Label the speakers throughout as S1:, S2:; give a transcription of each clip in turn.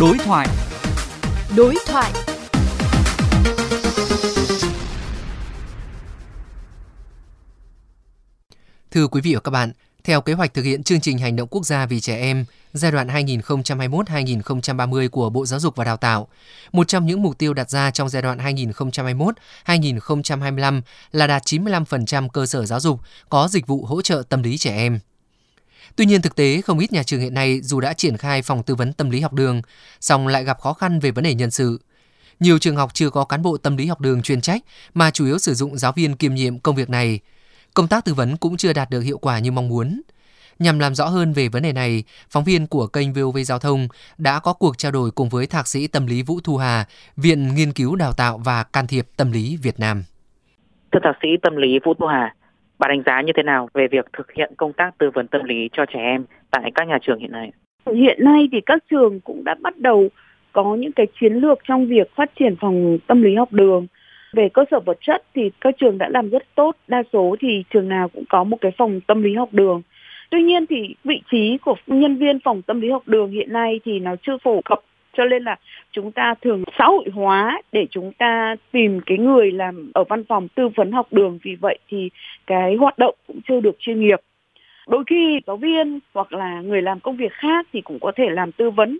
S1: Đối thoại.
S2: Đối thoại. Thưa quý vị và các bạn, theo kế hoạch thực hiện chương trình hành động quốc gia vì trẻ em giai đoạn 2021-2030 của Bộ Giáo dục và Đào tạo, một trong những mục tiêu đặt ra trong giai đoạn 2021-2025 là đạt 95% cơ sở giáo dục có dịch vụ hỗ trợ tâm lý trẻ em. Tuy nhiên thực tế không ít nhà trường hiện nay dù đã triển khai phòng tư vấn tâm lý học đường, song lại gặp khó khăn về vấn đề nhân sự. Nhiều trường học chưa có cán bộ tâm lý học đường chuyên trách mà chủ yếu sử dụng giáo viên kiêm nhiệm công việc này. Công tác tư vấn cũng chưa đạt được hiệu quả như mong muốn. Nhằm làm rõ hơn về vấn đề này, phóng viên của kênh VOV Giao thông đã có cuộc trao đổi cùng với Thạc sĩ tâm lý Vũ Thu Hà, Viện Nghiên cứu Đào tạo và Can thiệp Tâm lý Việt Nam.
S3: Thưa Thạc sĩ tâm lý Vũ Thu Hà, bạn đánh giá như thế nào về việc thực hiện công tác tư vấn tâm lý cho trẻ em tại các nhà trường hiện nay?
S4: Hiện nay thì các trường cũng đã bắt đầu có những cái chiến lược trong việc phát triển phòng tâm lý học đường. Về cơ sở vật chất thì các trường đã làm rất tốt, đa số thì trường nào cũng có một cái phòng tâm lý học đường. Tuy nhiên thì vị trí của nhân viên phòng tâm lý học đường hiện nay thì nó chưa phổ cập cho nên là chúng ta thường xã hội hóa để chúng ta tìm cái người làm ở văn phòng tư vấn học đường. Vì vậy thì cái hoạt động cũng chưa được chuyên nghiệp. Đôi khi giáo viên hoặc là người làm công việc khác thì cũng có thể làm tư vấn.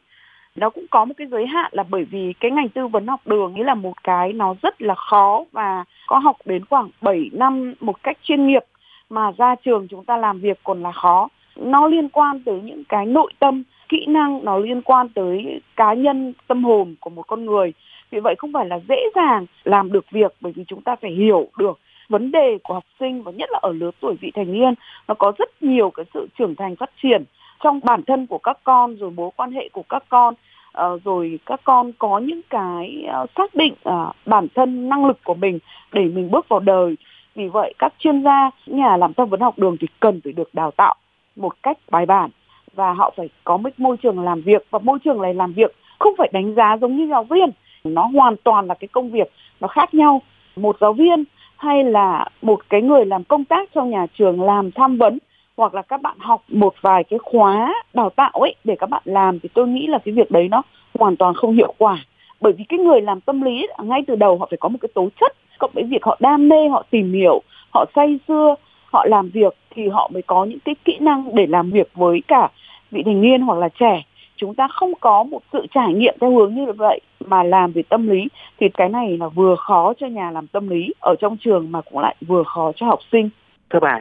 S4: Nó cũng có một cái giới hạn là bởi vì cái ngành tư vấn học đường ấy là một cái nó rất là khó và có học đến khoảng 7 năm một cách chuyên nghiệp mà ra trường chúng ta làm việc còn là khó. Nó liên quan tới những cái nội tâm kỹ năng nó liên quan tới cá nhân, tâm hồn của một con người. Vì vậy không phải là dễ dàng làm được việc bởi vì chúng ta phải hiểu được vấn đề của học sinh và nhất là ở lứa tuổi vị thành niên. Nó có rất nhiều cái sự trưởng thành phát triển trong bản thân của các con, rồi mối quan hệ của các con ờ, rồi các con có những cái ờ, xác định ờ, bản thân năng lực của mình để mình bước vào đời. Vì vậy các chuyên gia, nhà làm tâm vấn học đường thì cần phải được đào tạo một cách bài bản và họ phải có một môi trường làm việc và môi trường này làm việc không phải đánh giá giống như giáo viên. Nó hoàn toàn là cái công việc nó khác nhau. Một giáo viên hay là một cái người làm công tác trong nhà trường làm tham vấn hoặc là các bạn học một vài cái khóa đào tạo ấy để các bạn làm thì tôi nghĩ là cái việc đấy nó hoàn toàn không hiệu quả. Bởi vì cái người làm tâm lý ngay từ đầu họ phải có một cái tố chất cộng với việc họ đam mê, họ tìm hiểu, họ say sưa họ làm việc thì họ mới có những cái kỹ năng để làm việc với cả vị thành niên hoặc là trẻ chúng ta không có một sự trải nghiệm theo hướng như vậy mà làm về tâm lý thì cái này là vừa khó cho nhà làm tâm lý ở trong trường mà cũng lại vừa khó cho học sinh.
S3: Thưa bà,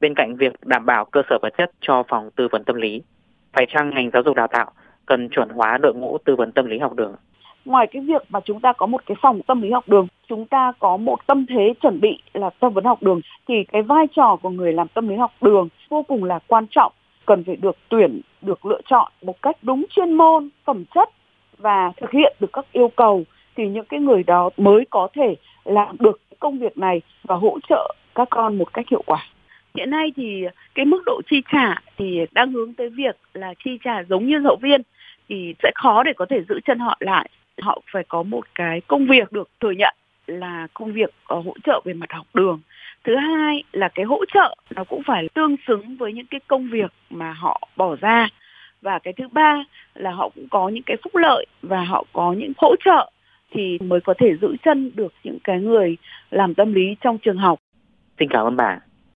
S3: bên cạnh việc đảm bảo cơ sở vật chất cho phòng tư vấn tâm lý, phải chăng ngành giáo dục đào tạo cần chuẩn hóa đội ngũ tư vấn tâm lý học đường?
S4: Ngoài cái việc mà chúng ta có một cái phòng tâm lý học đường, chúng ta có một tâm thế chuẩn bị là tâm vấn học đường thì cái vai trò của người làm tâm lý học đường vô cùng là quan trọng cần phải được tuyển, được lựa chọn một cách đúng chuyên môn, phẩm chất và thực hiện được các yêu cầu thì những cái người đó mới có thể làm được công việc này và hỗ trợ các con một cách hiệu quả. Hiện nay thì cái mức độ chi trả thì đang hướng tới việc là chi trả giống như giáo viên thì sẽ khó để có thể giữ chân họ lại. Họ phải có một cái công việc được thừa nhận là công việc ờ, hỗ trợ về mặt học đường thứ hai là cái hỗ trợ nó cũng phải tương xứng với những cái công việc mà họ bỏ ra và cái thứ ba là họ cũng có những cái phúc lợi và họ có những hỗ trợ thì mới có thể giữ chân được những cái người làm tâm lý trong trường học.
S3: Xin cảm ơn bà.